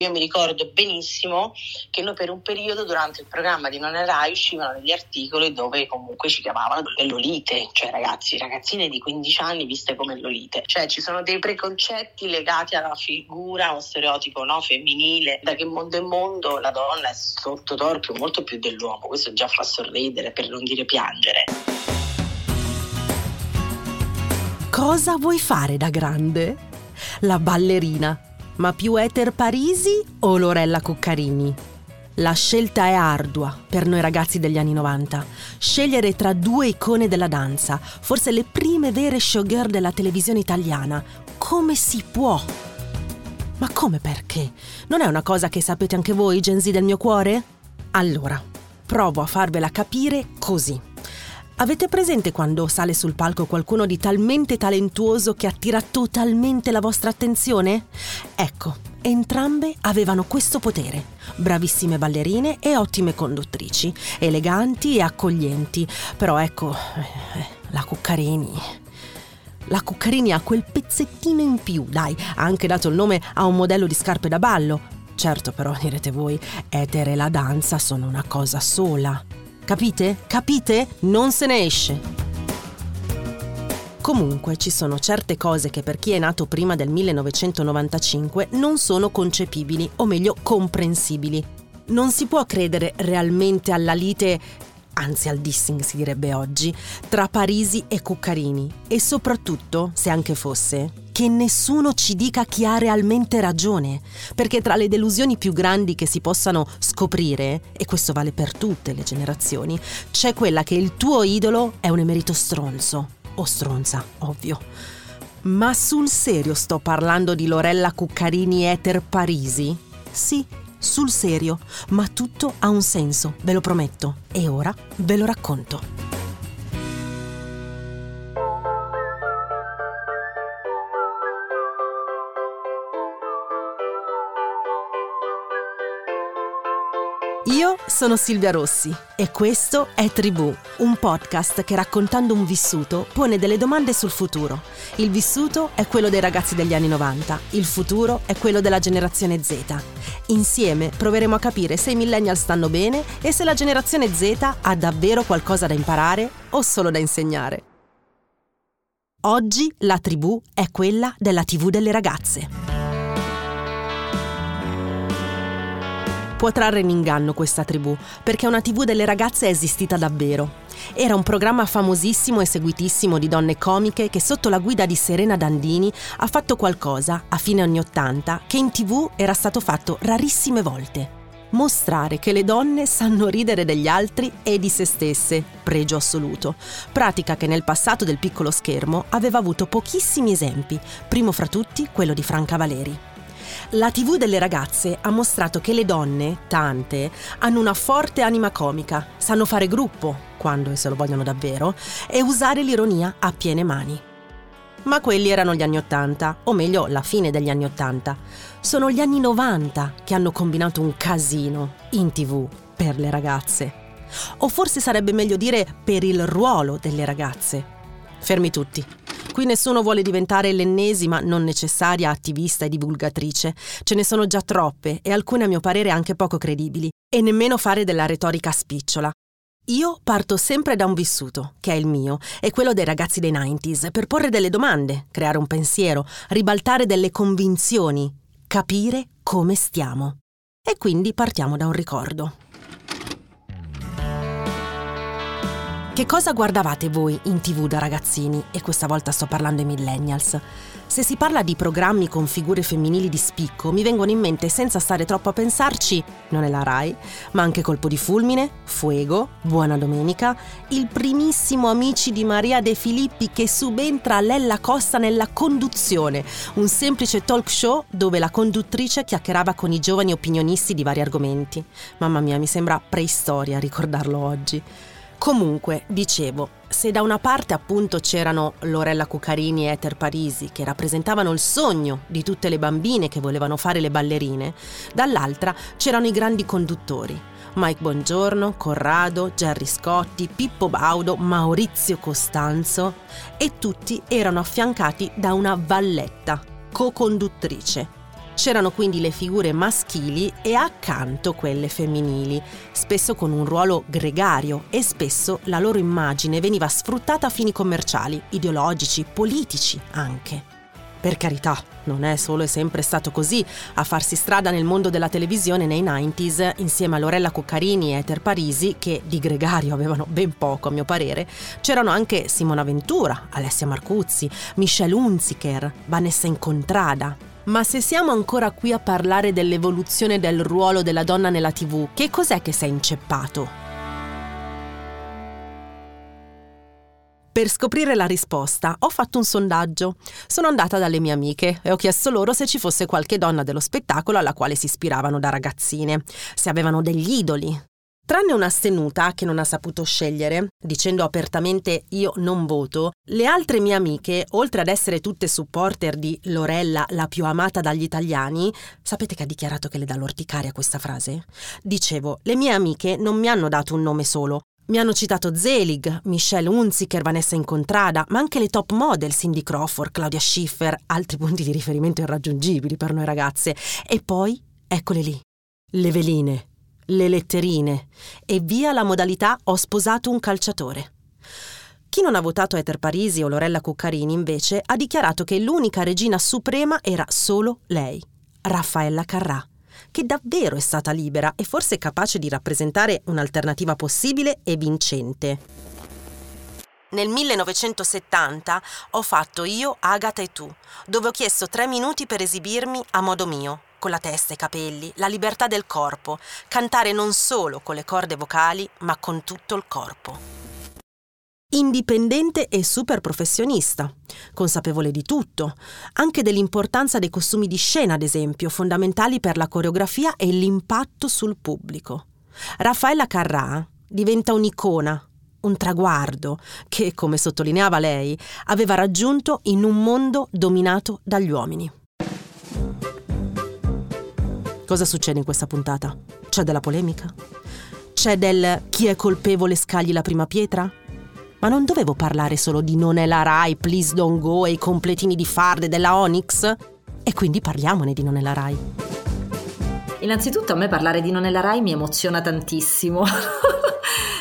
Io mi ricordo benissimo che noi per un periodo durante il programma di Non è Rai uscivano degli articoli dove comunque ci chiamavano le lolite, cioè ragazzi, ragazzine di 15 anni viste come lolite. Cioè ci sono dei preconcetti legati alla figura o stereotipo no, femminile. Da che mondo è mondo la donna è sotto torchio molto più dell'uomo. Questo già fa sorridere per non dire piangere. Cosa vuoi fare da grande? La ballerina ma più Ether Parisi o Lorella Cuccarini? La scelta è ardua per noi ragazzi degli anni 90. Scegliere tra due icone della danza, forse le prime vere showgirl della televisione italiana. Come si può? Ma come perché? Non è una cosa che sapete anche voi, Gen Z del mio cuore? Allora, provo a farvela capire così. Avete presente quando sale sul palco qualcuno di talmente talentuoso che attira totalmente la vostra attenzione? Ecco, entrambe avevano questo potere. Bravissime ballerine e ottime conduttrici, eleganti e accoglienti. Però ecco, eh, la Cuccarini. La Cuccarini ha quel pezzettino in più, dai, ha anche dato il nome a un modello di scarpe da ballo. Certo, però direte voi, etere e la danza sono una cosa sola. Capite? Capite? Non se ne esce. Comunque ci sono certe cose che per chi è nato prima del 1995 non sono concepibili, o meglio comprensibili. Non si può credere realmente alla lite anzi al dissing si direbbe oggi, tra Parisi e Cuccarini e soprattutto, se anche fosse, che nessuno ci dica chi ha realmente ragione, perché tra le delusioni più grandi che si possano scoprire, e questo vale per tutte le generazioni, c'è quella che il tuo idolo è un emerito stronzo, o stronza, ovvio. Ma sul serio sto parlando di Lorella Cuccarini Eter Parisi? Sì, sul serio, ma tutto ha un senso, ve lo prometto, e ora ve lo racconto. Io sono Silvia Rossi e questo è Tribù, un podcast che raccontando un vissuto pone delle domande sul futuro. Il vissuto è quello dei ragazzi degli anni 90, il futuro è quello della generazione Z. Insieme proveremo a capire se i millennial stanno bene e se la generazione Z ha davvero qualcosa da imparare o solo da insegnare. Oggi la tribù è quella della TV delle ragazze. Può trarre in inganno questa tribù, perché una TV delle ragazze è esistita davvero. Era un programma famosissimo e seguitissimo di donne comiche che sotto la guida di Serena Dandini ha fatto qualcosa, a fine anni Ottanta, che in TV era stato fatto rarissime volte. Mostrare che le donne sanno ridere degli altri e di se stesse, pregio assoluto. Pratica che nel passato del piccolo schermo aveva avuto pochissimi esempi, primo fra tutti quello di Franca Valeri. La TV delle ragazze ha mostrato che le donne, tante, hanno una forte anima comica, sanno fare gruppo, quando e se lo vogliono davvero, e usare l'ironia a piene mani. Ma quelli erano gli anni Ottanta, o meglio la fine degli anni Ottanta. Sono gli anni 90 che hanno combinato un casino in TV per le ragazze. O forse sarebbe meglio dire per il ruolo delle ragazze. Fermi tutti. Qui nessuno vuole diventare l'ennesima, non necessaria attivista e divulgatrice. Ce ne sono già troppe e alcune a mio parere anche poco credibili. E nemmeno fare della retorica spicciola. Io parto sempre da un vissuto, che è il mio, e quello dei ragazzi dei 90s, per porre delle domande, creare un pensiero, ribaltare delle convinzioni, capire come stiamo. E quindi partiamo da un ricordo. Che cosa guardavate voi in tv da ragazzini? E questa volta sto parlando ai millennials. Se si parla di programmi con figure femminili di spicco, mi vengono in mente senza stare troppo a pensarci, non è la Rai, ma anche Colpo di Fulmine, Fuego, Buona Domenica, il primissimo Amici di Maria De Filippi che subentra a Lella Costa nella conduzione, un semplice talk show dove la conduttrice chiacchierava con i giovani opinionisti di vari argomenti. Mamma mia, mi sembra preistoria ricordarlo oggi. Comunque, dicevo, se da una parte appunto c'erano Lorella Cucarini e Ether Parisi che rappresentavano il sogno di tutte le bambine che volevano fare le ballerine, dall'altra c'erano i grandi conduttori. Mike Bongiorno, Corrado, Gerry Scotti, Pippo Baudo, Maurizio Costanzo e tutti erano affiancati da una valletta, co-conduttrice, C'erano quindi le figure maschili e accanto quelle femminili, spesso con un ruolo gregario e spesso la loro immagine veniva sfruttata a fini commerciali, ideologici, politici anche. Per carità, non è solo e sempre stato così a farsi strada nel mondo della televisione nei 90s insieme a Lorella Cuccarini e Ether Parisi, che di gregario avevano ben poco a mio parere, c'erano anche Simona Ventura, Alessia Marcuzzi, Michelle Hunziker, Vanessa Incontrada, ma se siamo ancora qui a parlare dell'evoluzione del ruolo della donna nella TV, che cos'è che sei inceppato? Per scoprire la risposta ho fatto un sondaggio. Sono andata dalle mie amiche e ho chiesto loro se ci fosse qualche donna dello spettacolo alla quale si ispiravano da ragazzine, se avevano degli idoli, Tranne un'astenuta che non ha saputo scegliere, dicendo apertamente io non voto, le altre mie amiche, oltre ad essere tutte supporter di Lorella, la più amata dagli italiani, sapete che ha dichiarato che le dà l'orticaria questa frase? Dicevo, le mie amiche non mi hanno dato un nome solo, mi hanno citato Zelig, Michelle Hunziker, Vanessa Incontrada, ma anche le top model Cindy Crawford, Claudia Schiffer, altri punti di riferimento irraggiungibili per noi ragazze. E poi, eccole lì, le veline le letterine e via la modalità ho sposato un calciatore. Chi non ha votato Ether Parisi o Lorella Cuccarini invece ha dichiarato che l'unica regina suprema era solo lei, Raffaella Carrà, che davvero è stata libera e forse capace di rappresentare un'alternativa possibile e vincente. Nel 1970 ho fatto Io, Agata e tu, dove ho chiesto tre minuti per esibirmi a modo mio, con la testa e i capelli, la libertà del corpo, cantare non solo con le corde vocali, ma con tutto il corpo. Indipendente e super professionista, consapevole di tutto, anche dell'importanza dei costumi di scena, ad esempio, fondamentali per la coreografia e l'impatto sul pubblico. Raffaella Carrà diventa un'icona, un traguardo che, come sottolineava lei, aveva raggiunto in un mondo dominato dagli uomini. Cosa succede in questa puntata? C'è della polemica? C'è del chi è colpevole scagli la prima pietra? Ma non dovevo parlare solo di Non è la Rai, Please Don't Go e i completini di Fard della Onyx? E quindi parliamone di Non è la Rai. Innanzitutto a me parlare di Non è la Rai mi emoziona tantissimo.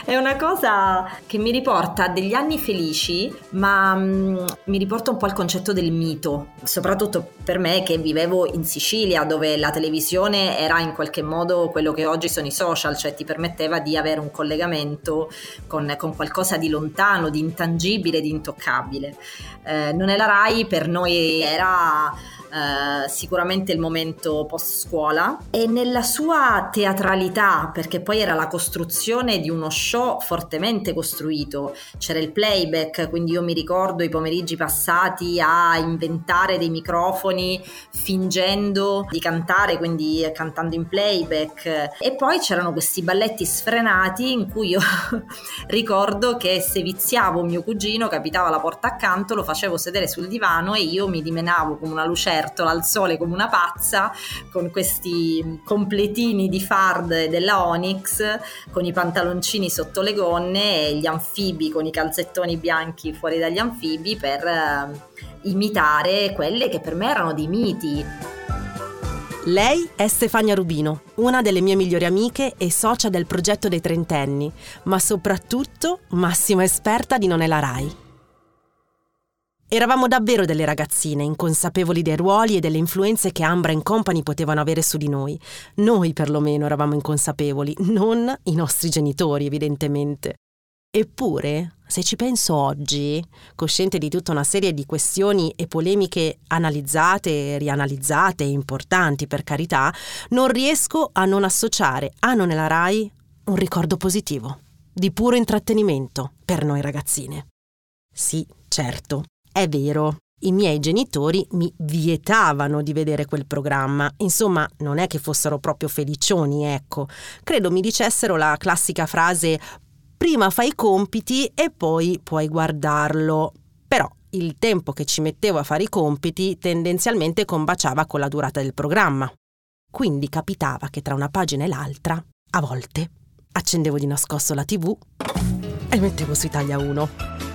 È una cosa che mi riporta a degli anni felici, ma mm, mi riporta un po' al concetto del mito, soprattutto per me che vivevo in Sicilia, dove la televisione era in qualche modo quello che oggi sono i social, cioè ti permetteva di avere un collegamento con, con qualcosa di lontano, di intangibile, di intoccabile. Eh, non è la RAI, per noi era eh, sicuramente il momento post scuola e nella sua teatralità, perché poi era la costruzione di uno show fortemente costruito, c'era il playback, quindi io mi ricordo i pomeriggi passati a inventare dei microfoni fingendo di cantare, quindi cantando in playback. E poi c'erano questi balletti sfrenati in cui io ricordo che se viziavo mio cugino capitava la porta accanto, lo facevo sedere sul divano e io mi dimenavo come una lucertola lucertola al sole come una pazza con questi completini di fard della Onyx con i pantaloncini sotto le gonne e gli anfibi con i calzettoni bianchi fuori dagli anfibi per eh, imitare quelle che per me erano dei miti. Lei è Stefania Rubino, una delle mie migliori amiche e socia del progetto dei trentenni, ma soprattutto massima esperta di Non è la Rai. Eravamo davvero delle ragazzine, inconsapevoli dei ruoli e delle influenze che Ambra e Company potevano avere su di noi. Noi perlomeno eravamo inconsapevoli, non i nostri genitori, evidentemente. Eppure, se ci penso oggi, cosciente di tutta una serie di questioni e polemiche analizzate, rianalizzate importanti per carità, non riesco a non associare a Non è la Rai un ricordo positivo, di puro intrattenimento per noi ragazzine. Sì, certo, è vero, i miei genitori mi vietavano di vedere quel programma, insomma non è che fossero proprio felicioni, ecco. Credo mi dicessero la classica frase prima fai i compiti e poi puoi guardarlo. Però il tempo che ci mettevo a fare i compiti tendenzialmente combaciava con la durata del programma. Quindi capitava che tra una pagina e l'altra, a volte, accendevo di nascosto la tv e mettevo su Italia 1.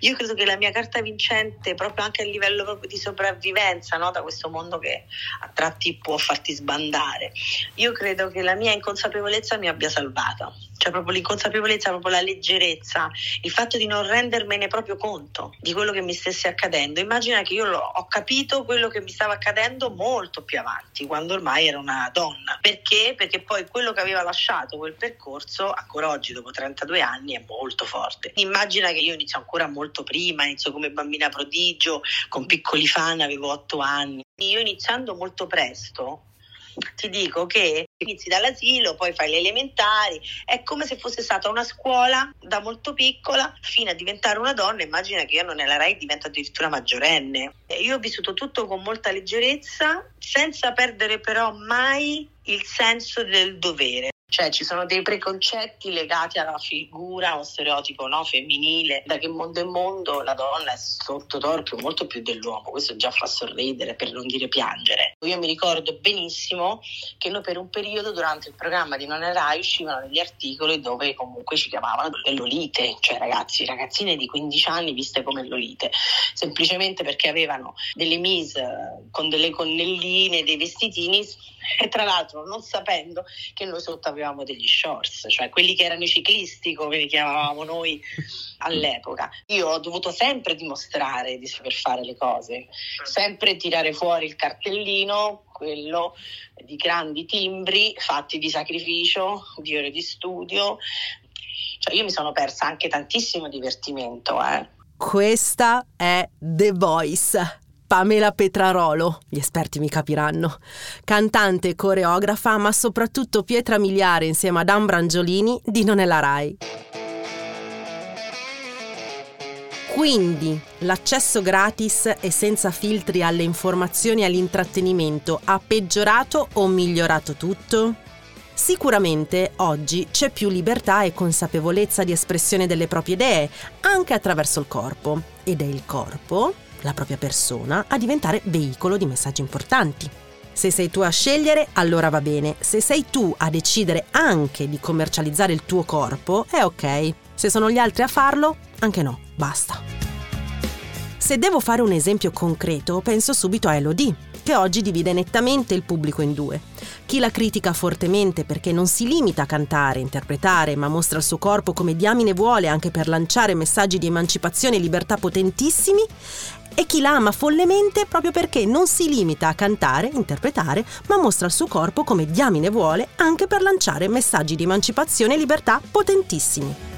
Io credo che la mia carta vincente, proprio anche a livello di sopravvivenza, no? da questo mondo che a tratti può farti sbandare, io credo che la mia inconsapevolezza mi abbia salvata cioè proprio l'inconsapevolezza, proprio la leggerezza, il fatto di non rendermene proprio conto di quello che mi stesse accadendo. Immagina che io ho capito quello che mi stava accadendo molto più avanti, quando ormai era una donna. Perché? Perché poi quello che aveva lasciato quel percorso, ancora oggi dopo 32 anni, è molto forte. Immagina che io inizio ancora molto prima, inizio come bambina prodigio, con piccoli fan, avevo 8 anni. Io iniziando molto presto, ti dico che inizi dall'asilo, poi fai le elementari, è come se fosse stata una scuola da molto piccola fino a diventare una donna. Immagina che io non nella RAI divento addirittura maggiorenne. Io ho vissuto tutto con molta leggerezza, senza perdere però mai il senso del dovere. Cioè ci sono dei preconcetti legati alla figura o stereotipo no, femminile, da che mondo è mondo la donna è sotto torpio molto più dell'uomo, questo già fa sorridere per non dire piangere. Io mi ricordo benissimo che noi per un periodo durante il programma di Non è Rai uscivano degli articoli dove comunque ci chiamavano le lolite, cioè ragazzi, ragazzine di 15 anni viste come lolite, semplicemente perché avevano delle mise con delle connelline, dei vestitini e tra l'altro non sapendo che noi sotto avevamo degli shorts, cioè quelli che erano i ciclisti come li chiamavamo noi all'epoca. Io ho dovuto sempre dimostrare di saper fare le cose, sempre tirare fuori il cartellino, quello di grandi timbri fatti di sacrificio, di ore di studio. Cioè io mi sono persa anche tantissimo divertimento. Eh. Questa è The Voice Pamela Petrarolo, gli esperti mi capiranno, cantante coreografa, ma soprattutto pietra miliare insieme ad Ambra Angiolini di Non è la Rai. Quindi l'accesso gratis e senza filtri alle informazioni e all'intrattenimento ha peggiorato o migliorato tutto? Sicuramente oggi c'è più libertà e consapevolezza di espressione delle proprie idee, anche attraverso il corpo. Ed è il corpo la propria persona, a diventare veicolo di messaggi importanti. Se sei tu a scegliere, allora va bene. Se sei tu a decidere anche di commercializzare il tuo corpo, è ok. Se sono gli altri a farlo, anche no, basta. Se devo fare un esempio concreto, penso subito a Elodie, che oggi divide nettamente il pubblico in due. Chi la critica fortemente perché non si limita a cantare, interpretare, ma mostra il suo corpo come diamine vuole anche per lanciare messaggi di emancipazione e libertà potentissimi, e chi la ama follemente proprio perché non si limita a cantare, interpretare, ma mostra il suo corpo come diamine vuole anche per lanciare messaggi di emancipazione e libertà potentissimi.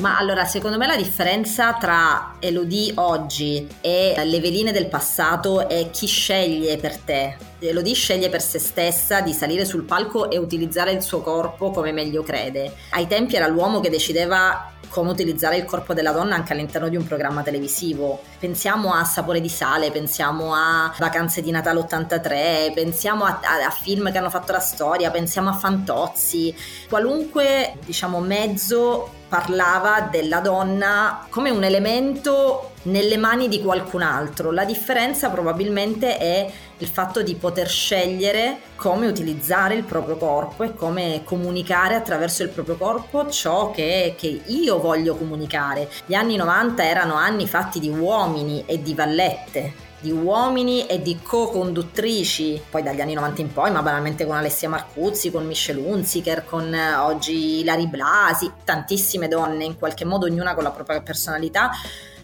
Ma allora, secondo me la differenza tra Elodie oggi e le veline del passato è chi sceglie per te. Elodie sceglie per se stessa di salire sul palco e utilizzare il suo corpo come meglio crede. Ai tempi era l'uomo che decideva come utilizzare il corpo della donna anche all'interno di un programma televisivo. Pensiamo a Sapore di sale, pensiamo a Vacanze di Natale 83, pensiamo a, a, a film che hanno fatto la storia, pensiamo a Fantozzi, qualunque diciamo mezzo parlava della donna come un elemento nelle mani di qualcun altro. La differenza probabilmente è il fatto di poter scegliere come utilizzare il proprio corpo e come comunicare attraverso il proprio corpo ciò che, che io voglio comunicare. Gli anni 90 erano anni fatti di uomini e di vallette di uomini e di co-conduttrici, poi dagli anni 90 in poi, ma banalmente con Alessia Marcuzzi, con Michelle Hunziker, con eh, oggi Lari Blasi, tantissime donne, in qualche modo ognuna con la propria personalità,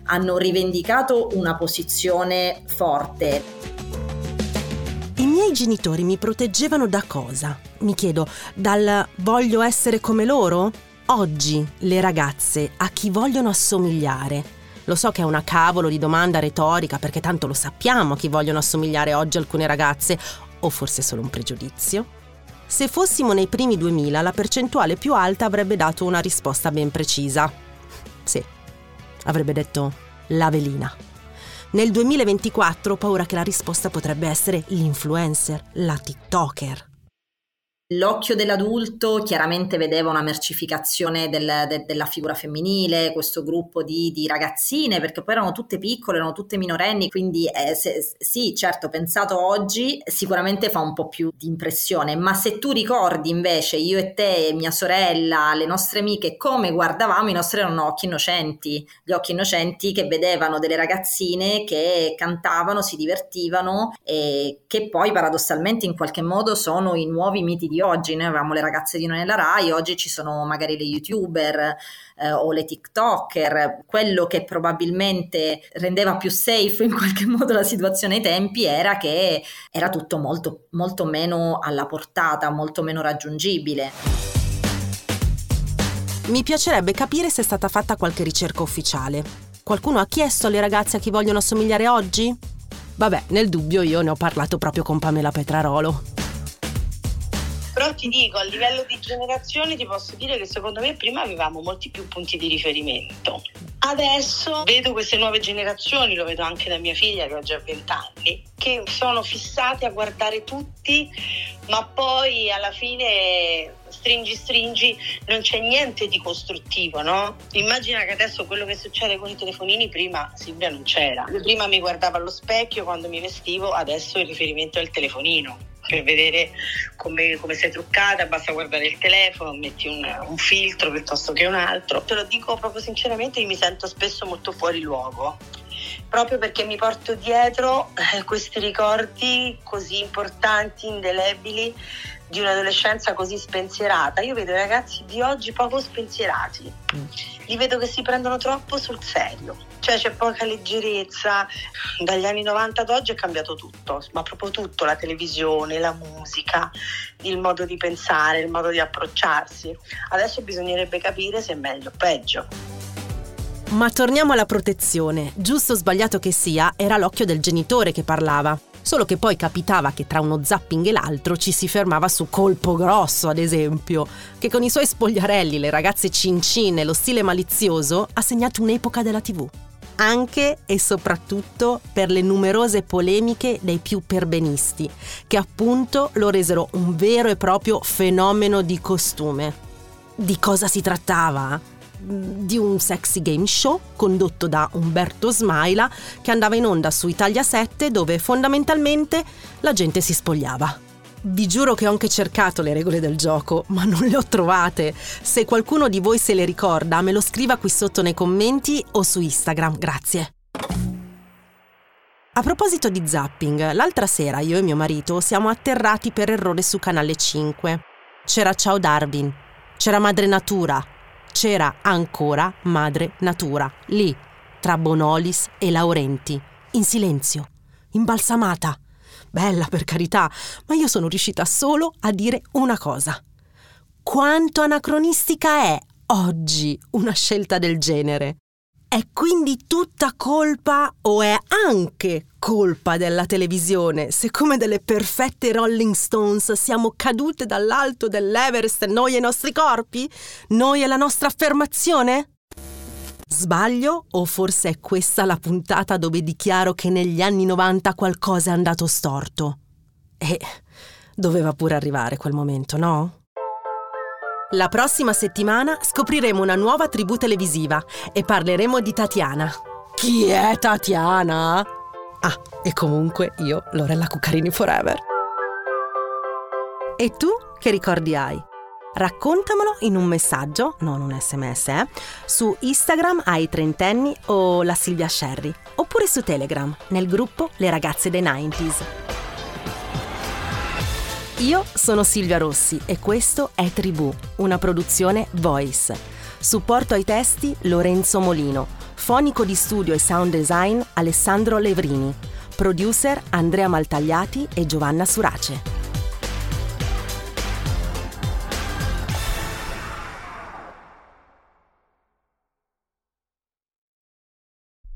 hanno rivendicato una posizione forte. miei genitori mi proteggevano da cosa? Mi chiedo, dal voglio essere come loro? Oggi le ragazze a chi vogliono assomigliare? Lo so che è una cavolo di domanda retorica perché tanto lo sappiamo a chi vogliono assomigliare oggi alcune ragazze, o forse solo un pregiudizio? Se fossimo nei primi 2000 la percentuale più alta avrebbe dato una risposta ben precisa. Sì, avrebbe detto la velina. Nel 2024 ho paura che la risposta potrebbe essere l'influencer, la TikToker. L'occhio dell'adulto chiaramente vedeva una mercificazione del, de, della figura femminile, questo gruppo di, di, ragazzine, perché poi erano tutte piccole, erano tutte minorenni, quindi eh, se, sì, certo, pensato oggi sicuramente fa un po' più di impressione, ma se tu ricordi invece io e te, mia sorella, le nostre amiche, come guardavamo, i nostri erano occhi innocenti, gli occhi innocenti che vedevano delle ragazzine che cantavano, si divertivano e che poi paradossalmente in qualche modo sono i nuovi miti di oggi. Noi avevamo le ragazze di noi nella Rai, oggi ci sono magari le youtuber eh, o le TikToker. Quello che probabilmente rendeva più safe in qualche modo la situazione ai tempi era che era tutto molto, molto meno alla portata, molto meno raggiungibile. Mi piacerebbe capire se è stata fatta qualche ricerca ufficiale. Qualcuno ha chiesto alle ragazze a chi vogliono assomigliare oggi? Vabbè, nel dubbio io ne ho parlato proprio con Pamela Petrarolo. Però ti dico, a livello di generazione ti posso dire che secondo me prima avevamo molti più punti di riferimento. Adesso vedo queste nuove generazioni, lo vedo anche da mia figlia che ha già 20 anni, che sono fissate a guardare tutti, ma poi alla fine stringi stringi non c'è niente di costruttivo, no? Immagina che adesso quello che succede con i telefonini prima Silvia non c'era. Prima mi guardava allo specchio quando mi vestivo, adesso il riferimento è il telefonino per vedere come, come, sei truccata, basta guardare il telefono, metti un, un, filtro piuttosto che un altro. Te lo dico proprio sinceramente, mi sento spesso molto fuori luogo, proprio perché mi porto dietro eh, questi ricordi così importanti, indelebili di un'adolescenza così spensierata. Io vedo i ragazzi di oggi poco spensierati, mm. li vedo che si prendono troppo sul serio, cioè c'è poca leggerezza. Dagli anni 90 ad oggi è cambiato tutto, ma proprio tutto, la televisione, la musica, il modo di pensare, il modo di approcciarsi. Adesso bisognerebbe capire se è meglio o peggio. Ma torniamo alla protezione. Giusto o sbagliato che sia, era l'occhio del genitore che parlava. Solo che poi capitava che tra uno zapping e l'altro ci si fermava su Colpo Grosso, ad esempio, che con i suoi spogliarelli, le ragazze cincine e lo stile malizioso ha segnato un'epoca della TV. Anche e soprattutto per le numerose polemiche dei più perbenisti, che appunto lo resero un vero e proprio fenomeno di costume. Di cosa si trattava? Di un sexy game show condotto da Umberto Smaila che andava in onda su Italia 7 dove fondamentalmente la gente si spogliava. Vi giuro che ho anche cercato le regole del gioco, ma non le ho trovate. Se qualcuno di voi se le ricorda, me lo scriva qui sotto nei commenti o su Instagram, grazie. A proposito di zapping, l'altra sera io e mio marito siamo atterrati per errore su Canale 5. C'era Ciao Darwin, c'era Madre Natura, c'era ancora madre natura, lì, tra Bonolis e Laurenti, in silenzio, imbalsamata. Bella per carità, ma io sono riuscita solo a dire una cosa. Quanto anacronistica è oggi una scelta del genere? È quindi tutta colpa o è anche colpa della televisione se come delle perfette Rolling Stones siamo cadute dall'alto dell'Everest noi e i nostri corpi? Noi e la nostra affermazione? Sbaglio o forse è questa la puntata dove dichiaro che negli anni 90 qualcosa è andato storto? E doveva pure arrivare quel momento, no? La prossima settimana scopriremo una nuova tribù televisiva e parleremo di Tatiana. Chi è Tatiana? Ah, e comunque io, Lorella Cuccarini Forever. E tu che ricordi hai? Raccontamelo in un messaggio, non un sms, eh, su Instagram ai trentenni o la Silvia Sherry, oppure su Telegram nel gruppo Le ragazze dei 90s. Io sono Silvia Rossi e questo è Tribù, una produzione Voice. Supporto ai testi Lorenzo Molino, fonico di studio e sound design Alessandro Levrini, Producer Andrea Maltagliati e Giovanna Surace.